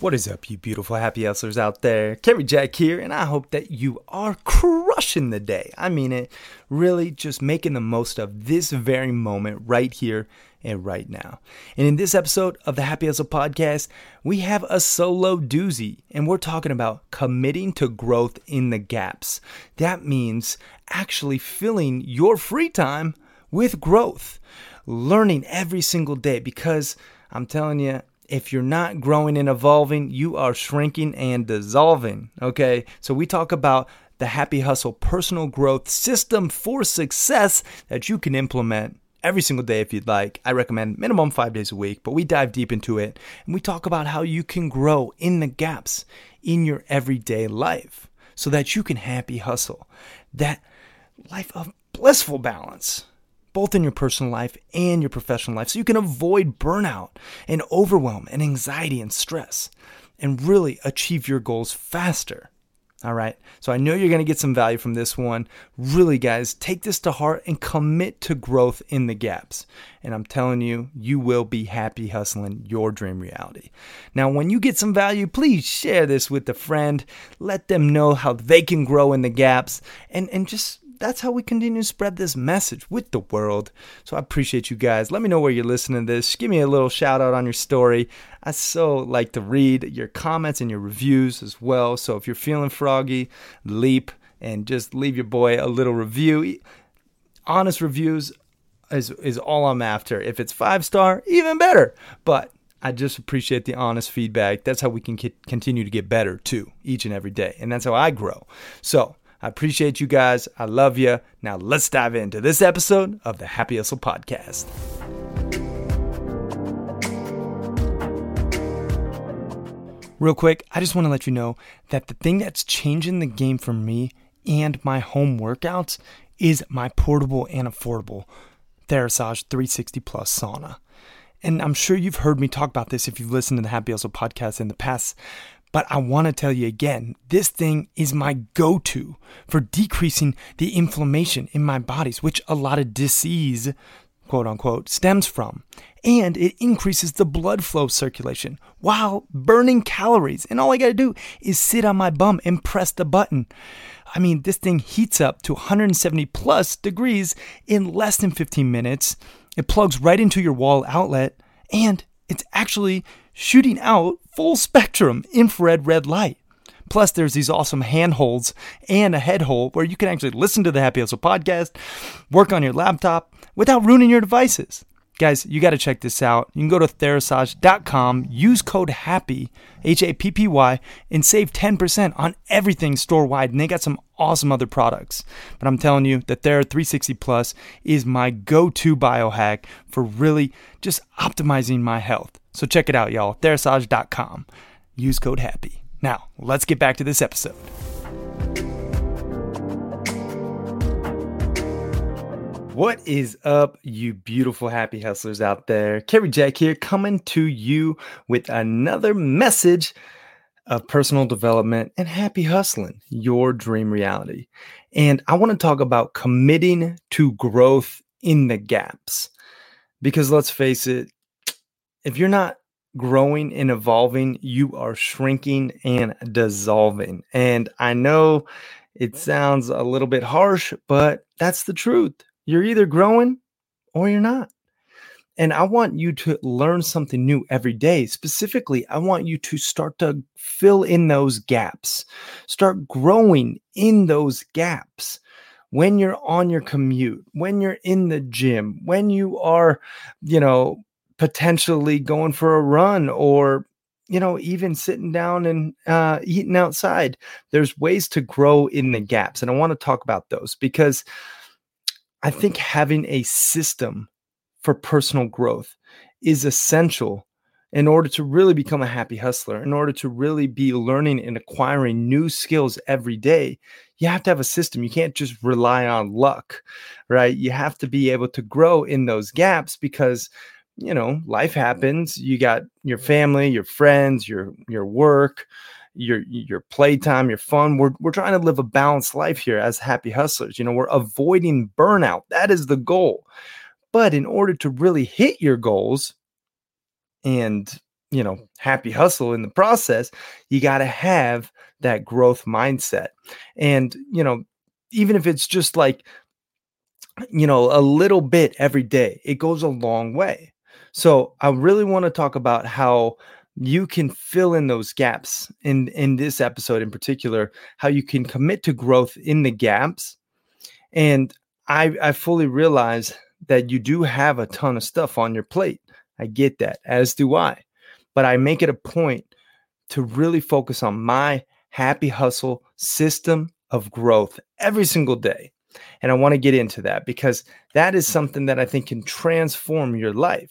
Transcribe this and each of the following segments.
What is up, you beautiful happy hustlers out there? Cary Jack here, and I hope that you are crushing the day. I mean it, really just making the most of this very moment right here and right now. And in this episode of the Happy Hustle Podcast, we have a solo doozy, and we're talking about committing to growth in the gaps. That means actually filling your free time with growth, learning every single day because I'm telling you, if you're not growing and evolving, you are shrinking and dissolving. Okay. So we talk about the Happy Hustle personal growth system for success that you can implement every single day if you'd like. I recommend minimum five days a week, but we dive deep into it and we talk about how you can grow in the gaps in your everyday life so that you can happy hustle that life of blissful balance both in your personal life and your professional life, so you can avoid burnout and overwhelm and anxiety and stress and really achieve your goals faster. All right. So I know you're going to get some value from this one. Really, guys, take this to heart and commit to growth in the gaps. And I'm telling you, you will be happy hustling your dream reality. Now, when you get some value, please share this with a friend. Let them know how they can grow in the gaps and, and just that's how we continue to spread this message with the world. So I appreciate you guys. Let me know where you're listening to this. Give me a little shout out on your story. I so like to read your comments and your reviews as well. So if you're feeling froggy, leap and just leave your boy a little review. Honest reviews is is all I'm after. If it's five star, even better. But I just appreciate the honest feedback. That's how we can continue to get better too, each and every day. And that's how I grow. So I appreciate you guys. I love you. Now let's dive into this episode of the Happy Hustle Podcast. Real quick, I just want to let you know that the thing that's changing the game for me and my home workouts is my portable and affordable Therasage 360 Plus sauna. And I'm sure you've heard me talk about this if you've listened to the Happy Hustle podcast in the past, but I want to tell you again, this thing is my go to for decreasing the inflammation in my bodies, which a lot of disease, quote unquote, stems from. And it increases the blood flow circulation while burning calories. And all I got to do is sit on my bum and press the button. I mean, this thing heats up to 170 plus degrees in less than 15 minutes. It plugs right into your wall outlet and it's actually shooting out full spectrum infrared red light. Plus, there's these awesome handholds and a head hole where you can actually listen to the Happy Hustle podcast, work on your laptop without ruining your devices. Guys, you got to check this out. You can go to therasage.com, use code HAPPY, H A P P Y, and save 10% on everything store wide. And they got some awesome other products. But I'm telling you, the Thera 360 Plus is my go to biohack for really just optimizing my health. So check it out, y'all. Therasage.com. Use code HAPPY. Now, let's get back to this episode. What is up, you beautiful happy hustlers out there? Cary Jack here, coming to you with another message of personal development and happy hustling, your dream reality. And I want to talk about committing to growth in the gaps. Because let's face it, if you're not growing and evolving, you are shrinking and dissolving. And I know it sounds a little bit harsh, but that's the truth you're either growing or you're not. And I want you to learn something new every day. Specifically, I want you to start to fill in those gaps, start growing in those gaps. When you're on your commute, when you're in the gym, when you are, you know, potentially going for a run or you know even sitting down and uh, eating outside there's ways to grow in the gaps and i want to talk about those because I think having a system for personal growth is essential in order to really become a happy hustler, in order to really be learning and acquiring new skills every day, you have to have a system. You can't just rely on luck, right? You have to be able to grow in those gaps because you know life mm-hmm. happens you got your family your friends your your work your your playtime your fun. We're, we're trying to live a balanced life here as happy hustlers you know we're avoiding burnout. That is the goal. But in order to really hit your goals and you know happy hustle in the process you got to have that growth mindset. And you know even if it's just like you know a little bit every day it goes a long way so i really want to talk about how you can fill in those gaps in in this episode in particular how you can commit to growth in the gaps and i i fully realize that you do have a ton of stuff on your plate I get that, as do I. But I make it a point to really focus on my happy hustle system of growth every single day. And I want to get into that because that is something that I think can transform your life.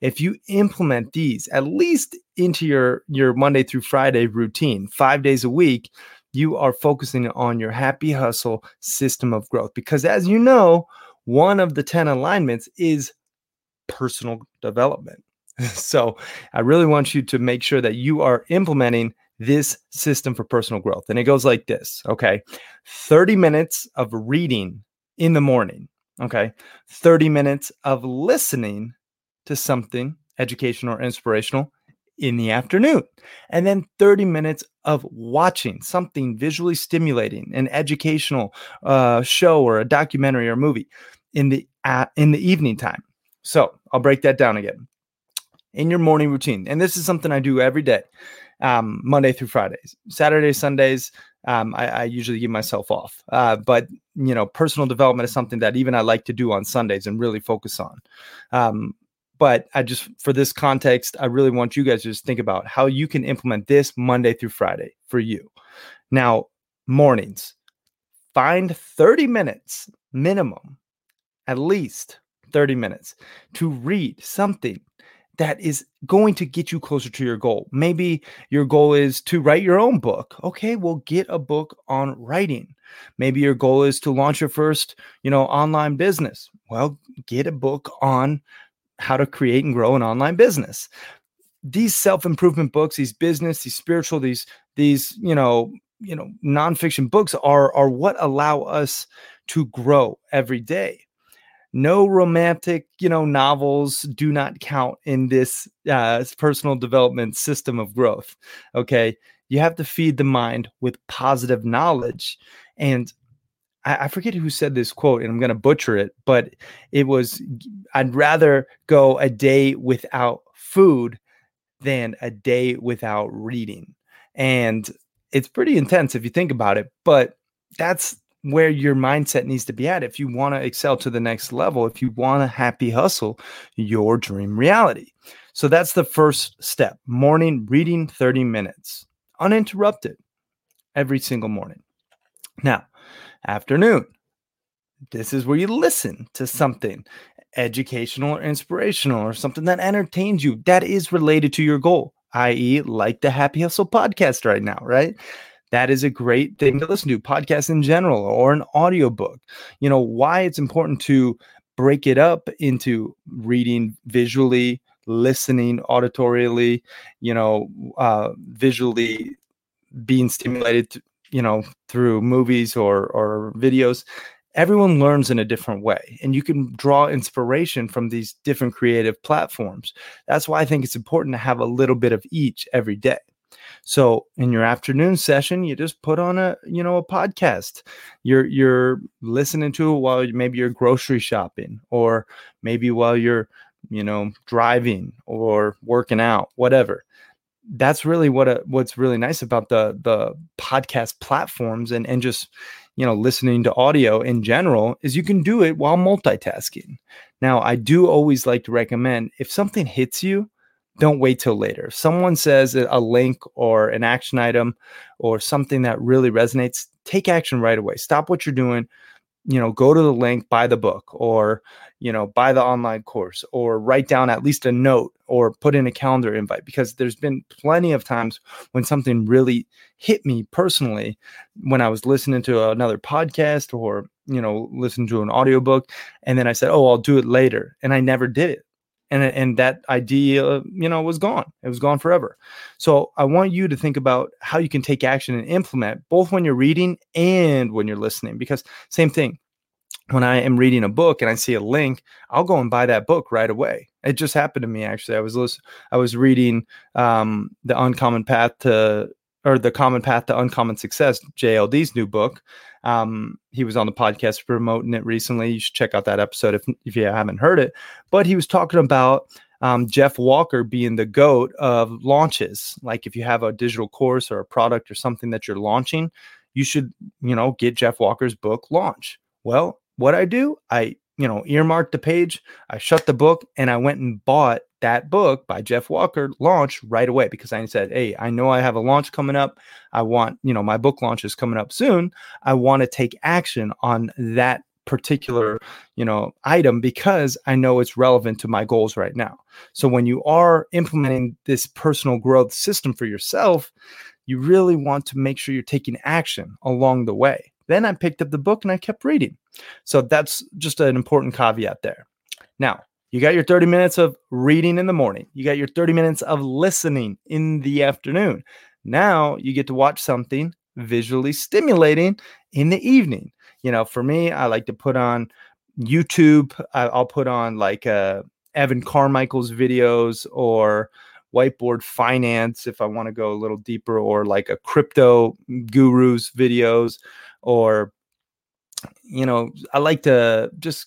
If you implement these at least into your, your Monday through Friday routine, five days a week, you are focusing on your happy hustle system of growth. Because as you know, one of the 10 alignments is personal development. so I really want you to make sure that you are implementing this system for personal growth. And it goes like this okay, 30 minutes of reading in the morning. Okay, 30 minutes of listening to something educational or inspirational in the afternoon. And then 30 minutes of watching something visually stimulating, an educational uh, show or a documentary or movie in the uh, in the evening time. So I'll break that down again. In your morning routine, and this is something I do every day, um, Monday through Fridays, Saturdays, Sundays. Um, I, I, usually give myself off, uh, but you know, personal development is something that even I like to do on Sundays and really focus on. Um, but I just, for this context, I really want you guys to just think about how you can implement this Monday through Friday for you. Now, mornings, find 30 minutes minimum, at least 30 minutes to read something that is going to get you closer to your goal. Maybe your goal is to write your own book. Okay, well get a book on writing. Maybe your goal is to launch your first, you know, online business. Well, get a book on how to create and grow an online business. These self-improvement books, these business, these spiritual, these these, you know, you know, nonfiction books are are what allow us to grow every day no romantic you know novels do not count in this uh, personal development system of growth okay you have to feed the mind with positive knowledge and I, I forget who said this quote and i'm going to butcher it but it was i'd rather go a day without food than a day without reading and it's pretty intense if you think about it but that's where your mindset needs to be at if you want to excel to the next level, if you want a happy hustle your dream reality. So that's the first step morning reading 30 minutes uninterrupted every single morning. Now, afternoon, this is where you listen to something educational or inspirational or something that entertains you that is related to your goal, i.e., like the Happy Hustle podcast right now, right? that is a great thing to listen to podcasts in general or an audiobook you know why it's important to break it up into reading visually listening auditorially you know uh, visually being stimulated you know through movies or or videos everyone learns in a different way and you can draw inspiration from these different creative platforms that's why i think it's important to have a little bit of each every day so in your afternoon session, you just put on a, you know, a podcast. You're you're listening to it while maybe you're grocery shopping or maybe while you're, you know, driving or working out, whatever. That's really what a, what's really nice about the the podcast platforms and and just you know listening to audio in general is you can do it while multitasking. Now, I do always like to recommend if something hits you, don't wait till later. If someone says a link or an action item or something that really resonates, take action right away. Stop what you're doing, you know, go to the link, buy the book, or, you know, buy the online course, or write down at least a note or put in a calendar invite because there's been plenty of times when something really hit me personally when I was listening to another podcast or, you know, listen to an audiobook. And then I said, oh, I'll do it later. And I never did it and and that idea you know was gone it was gone forever so i want you to think about how you can take action and implement both when you're reading and when you're listening because same thing when i am reading a book and i see a link i'll go and buy that book right away it just happened to me actually i was listening i was reading um, the uncommon path to or the common path to uncommon success jld's new book um, he was on the podcast promoting it recently. You should check out that episode if, if you haven't heard it. But he was talking about um, Jeff Walker being the goat of launches. Like if you have a digital course or a product or something that you're launching, you should, you know, get Jeff Walker's book launch. Well, what I do, I, you know, earmarked the page, I shut the book, and I went and bought that book by Jeff Walker launch right away because I said, Hey, I know I have a launch coming up. I want, you know, my book launch is coming up soon. I want to take action on that particular, you know, item because I know it's relevant to my goals right now. So when you are implementing this personal growth system for yourself, you really want to make sure you're taking action along the way. Then I picked up the book and I kept reading. So that's just an important caveat there. Now, you got your 30 minutes of reading in the morning. You got your 30 minutes of listening in the afternoon. Now you get to watch something visually stimulating in the evening. You know, for me, I like to put on YouTube. I'll put on like uh, Evan Carmichael's videos or whiteboard finance if I want to go a little deeper, or like a crypto gurus videos, or you know, I like to just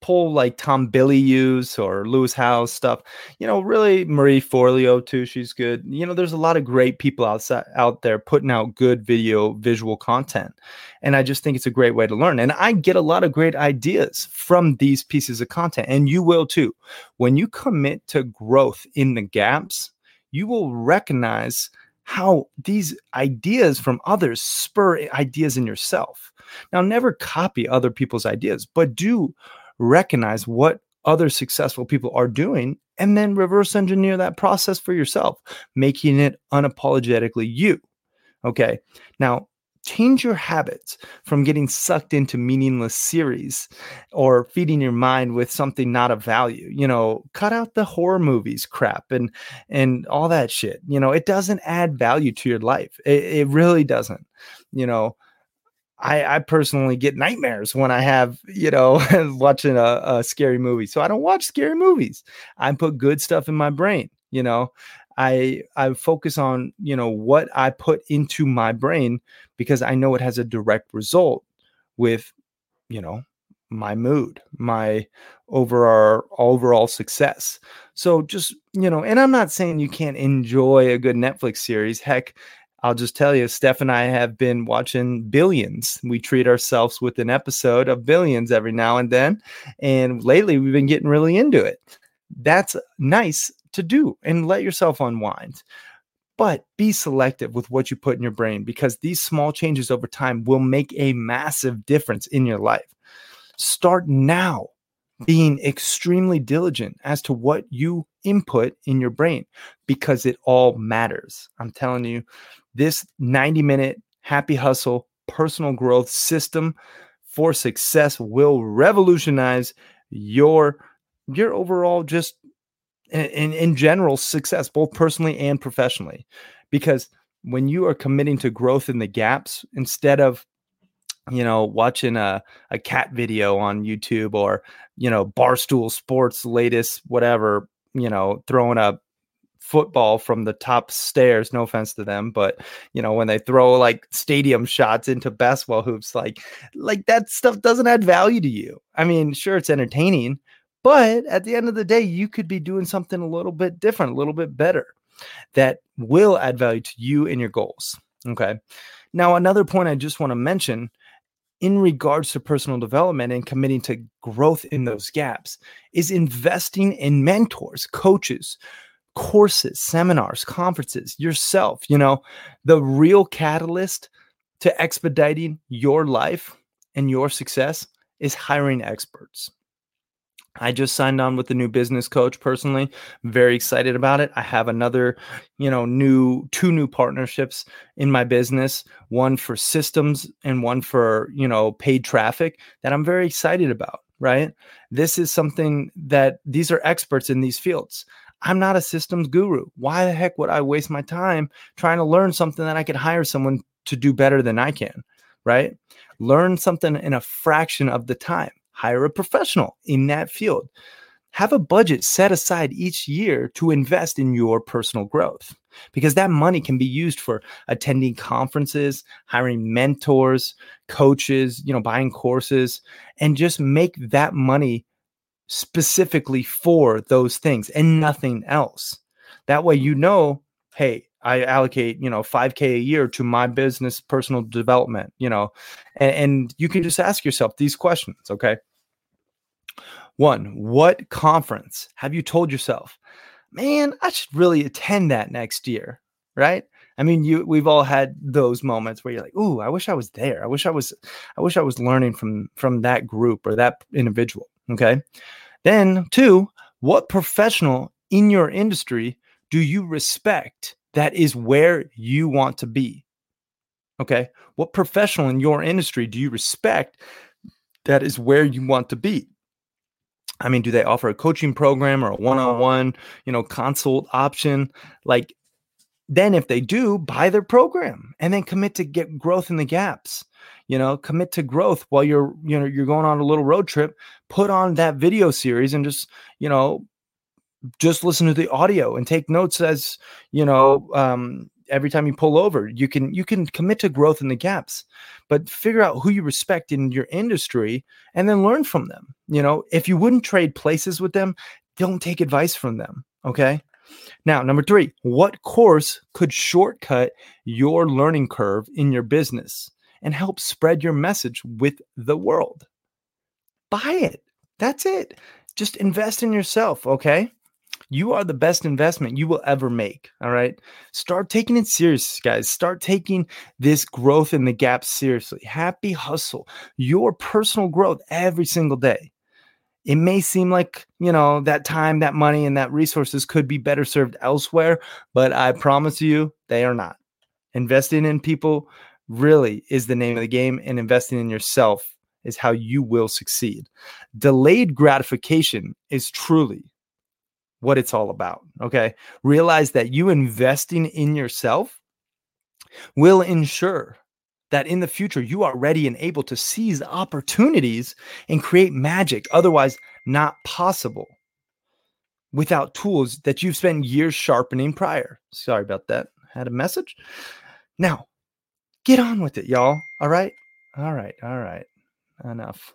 pull like Tom Bilyeu or Lewis Howes stuff. You know, really Marie Forleo too. She's good. You know, there's a lot of great people outside out there putting out good video visual content. And I just think it's a great way to learn. And I get a lot of great ideas from these pieces of content. And you will too. When you commit to growth in the gaps, you will recognize how these ideas from others spur ideas in yourself. Now, never copy other people's ideas, but do recognize what other successful people are doing and then reverse engineer that process for yourself, making it unapologetically you. Okay. Now, change your habits from getting sucked into meaningless series or feeding your mind with something not of value you know cut out the horror movies crap and and all that shit you know it doesn't add value to your life it, it really doesn't you know I, I personally get nightmares when I have, you know, watching a, a scary movie. So I don't watch scary movies. I put good stuff in my brain, you know. I I focus on, you know, what I put into my brain because I know it has a direct result with, you know, my mood, my overall overall success. So just, you know, and I'm not saying you can't enjoy a good Netflix series. Heck, I'll just tell you, Steph and I have been watching Billions. We treat ourselves with an episode of Billions every now and then. And lately, we've been getting really into it. That's nice to do and let yourself unwind. But be selective with what you put in your brain because these small changes over time will make a massive difference in your life. Start now being extremely diligent as to what you input in your brain because it all matters. I'm telling you, this 90 minute happy hustle personal growth system for success will revolutionize your your overall just in, in general success both personally and professionally. Because when you are committing to growth in the gaps instead of you know watching a, a cat video on youtube or you know barstool sports latest whatever you know throwing a football from the top stairs no offense to them but you know when they throw like stadium shots into basketball hoops like like that stuff doesn't add value to you. I mean sure it's entertaining but at the end of the day you could be doing something a little bit different a little bit better that will add value to you and your goals okay now another point i just want to mention in regards to personal development and committing to growth in those gaps is investing in mentors coaches courses, seminars, conferences, yourself, you know, the real catalyst to expediting your life and your success is hiring experts. I just signed on with the new business coach personally. Very excited about it. I have another, you know, new two new partnerships in my business, one for systems and one for, you know, paid traffic that I'm very excited about, right? This is something that these are experts in these fields. I'm not a systems guru. Why the heck would I waste my time trying to learn something that I could hire someone to do better than I can, right? Learn something in a fraction of the time hire a professional in that field. Have a budget set aside each year to invest in your personal growth because that money can be used for attending conferences, hiring mentors, coaches, you know, buying courses and just make that money specifically for those things and nothing else. That way you know, hey, I allocate, you know, 5K a year to my business personal development, you know, and, and you can just ask yourself these questions, okay? One, what conference have you told yourself, man, I should really attend that next year? Right? I mean, you we've all had those moments where you're like, "Ooh, I wish I was there. I wish I was I wish I was learning from from that group or that individual." Okay? Then, two, what professional in your industry do you respect that is where you want to be? Okay? What professional in your industry do you respect that is where you want to be? I mean, do they offer a coaching program or a one-on-one, you know, consult option? Like then if they do, buy their program and then commit to get growth in the gaps. You know, commit to growth while you're, you know, you're going on a little road trip, put on that video series and just, you know, just listen to the audio and take notes as, you know, um, every time you pull over you can you can commit to growth in the gaps but figure out who you respect in your industry and then learn from them. You know if you wouldn't trade places with them don't take advice from them okay? Now number 3 what course could shortcut your learning curve in your business and help spread your message with the world? Buy it. That's it. Just invest in yourself okay you are the best investment you will ever make. All right. Start taking it serious, guys. Start taking this growth in the gap seriously. Happy hustle, your personal growth every single day. It may seem like, you know, that time, that money, and that resources could be better served elsewhere, but I promise you they are not. Investing in people really is the name of the game, and investing in yourself is how you will succeed. Delayed gratification is truly what it's all about. Okay. Realize that you investing in yourself will ensure that in the future you are ready and able to seize opportunities and create magic, otherwise, not possible without tools that you've spent years sharpening prior. Sorry about that. Had a message. Now, get on with it, y'all. All right. All right. All right. Enough.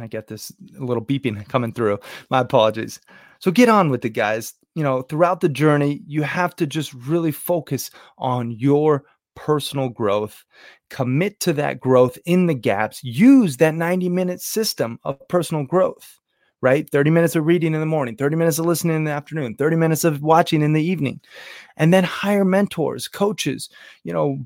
I get this little beeping coming through. My apologies. So get on with it, guys. You know, throughout the journey, you have to just really focus on your personal growth, commit to that growth in the gaps, use that 90 minute system of personal growth, right? 30 minutes of reading in the morning, 30 minutes of listening in the afternoon, 30 minutes of watching in the evening, and then hire mentors, coaches, you know,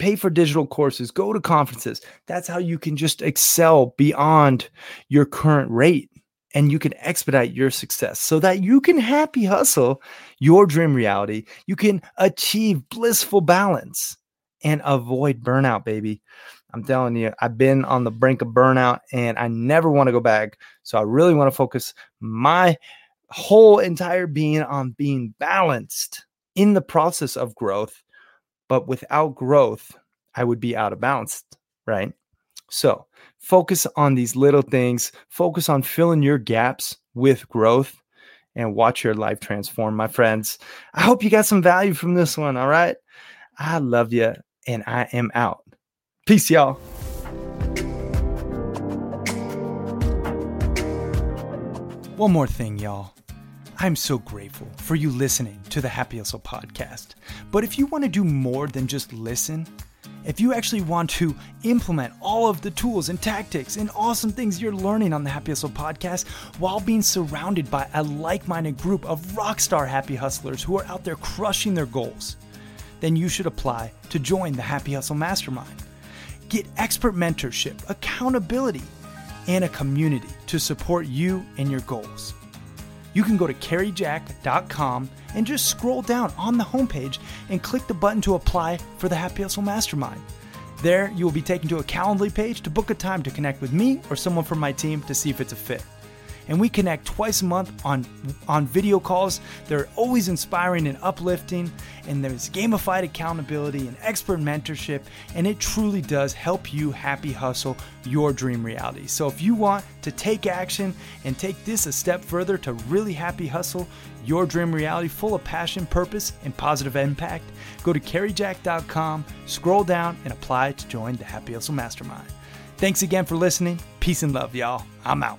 pay for digital courses, go to conferences. That's how you can just excel beyond your current rate and you can expedite your success so that you can happy hustle your dream reality. You can achieve blissful balance and avoid burnout, baby. I'm telling you, I've been on the brink of burnout and I never want to go back. So I really want to focus my whole entire being on being balanced in the process of growth. But without growth, I would be out of balance, right? So focus on these little things, focus on filling your gaps with growth and watch your life transform, my friends. I hope you got some value from this one. All right. I love you and I am out. Peace, y'all. One more thing, y'all. I'm so grateful for you listening to the Happy Hustle podcast. But if you want to do more than just listen, if you actually want to implement all of the tools and tactics and awesome things you're learning on the Happy Hustle podcast while being surrounded by a like minded group of rockstar happy hustlers who are out there crushing their goals, then you should apply to join the Happy Hustle Mastermind. Get expert mentorship, accountability, and a community to support you and your goals. You can go to caryjack.com and just scroll down on the homepage and click the button to apply for the Happy Hustle Mastermind. There, you will be taken to a Calendly page to book a time to connect with me or someone from my team to see if it's a fit and we connect twice a month on on video calls. They're always inspiring and uplifting, and there's gamified accountability and expert mentorship, and it truly does help you happy hustle your dream reality. So if you want to take action and take this a step further to really happy hustle your dream reality full of passion, purpose, and positive impact, go to caryjack.com, scroll down, and apply to join the Happy Hustle Mastermind. Thanks again for listening. Peace and love, y'all. I'm out.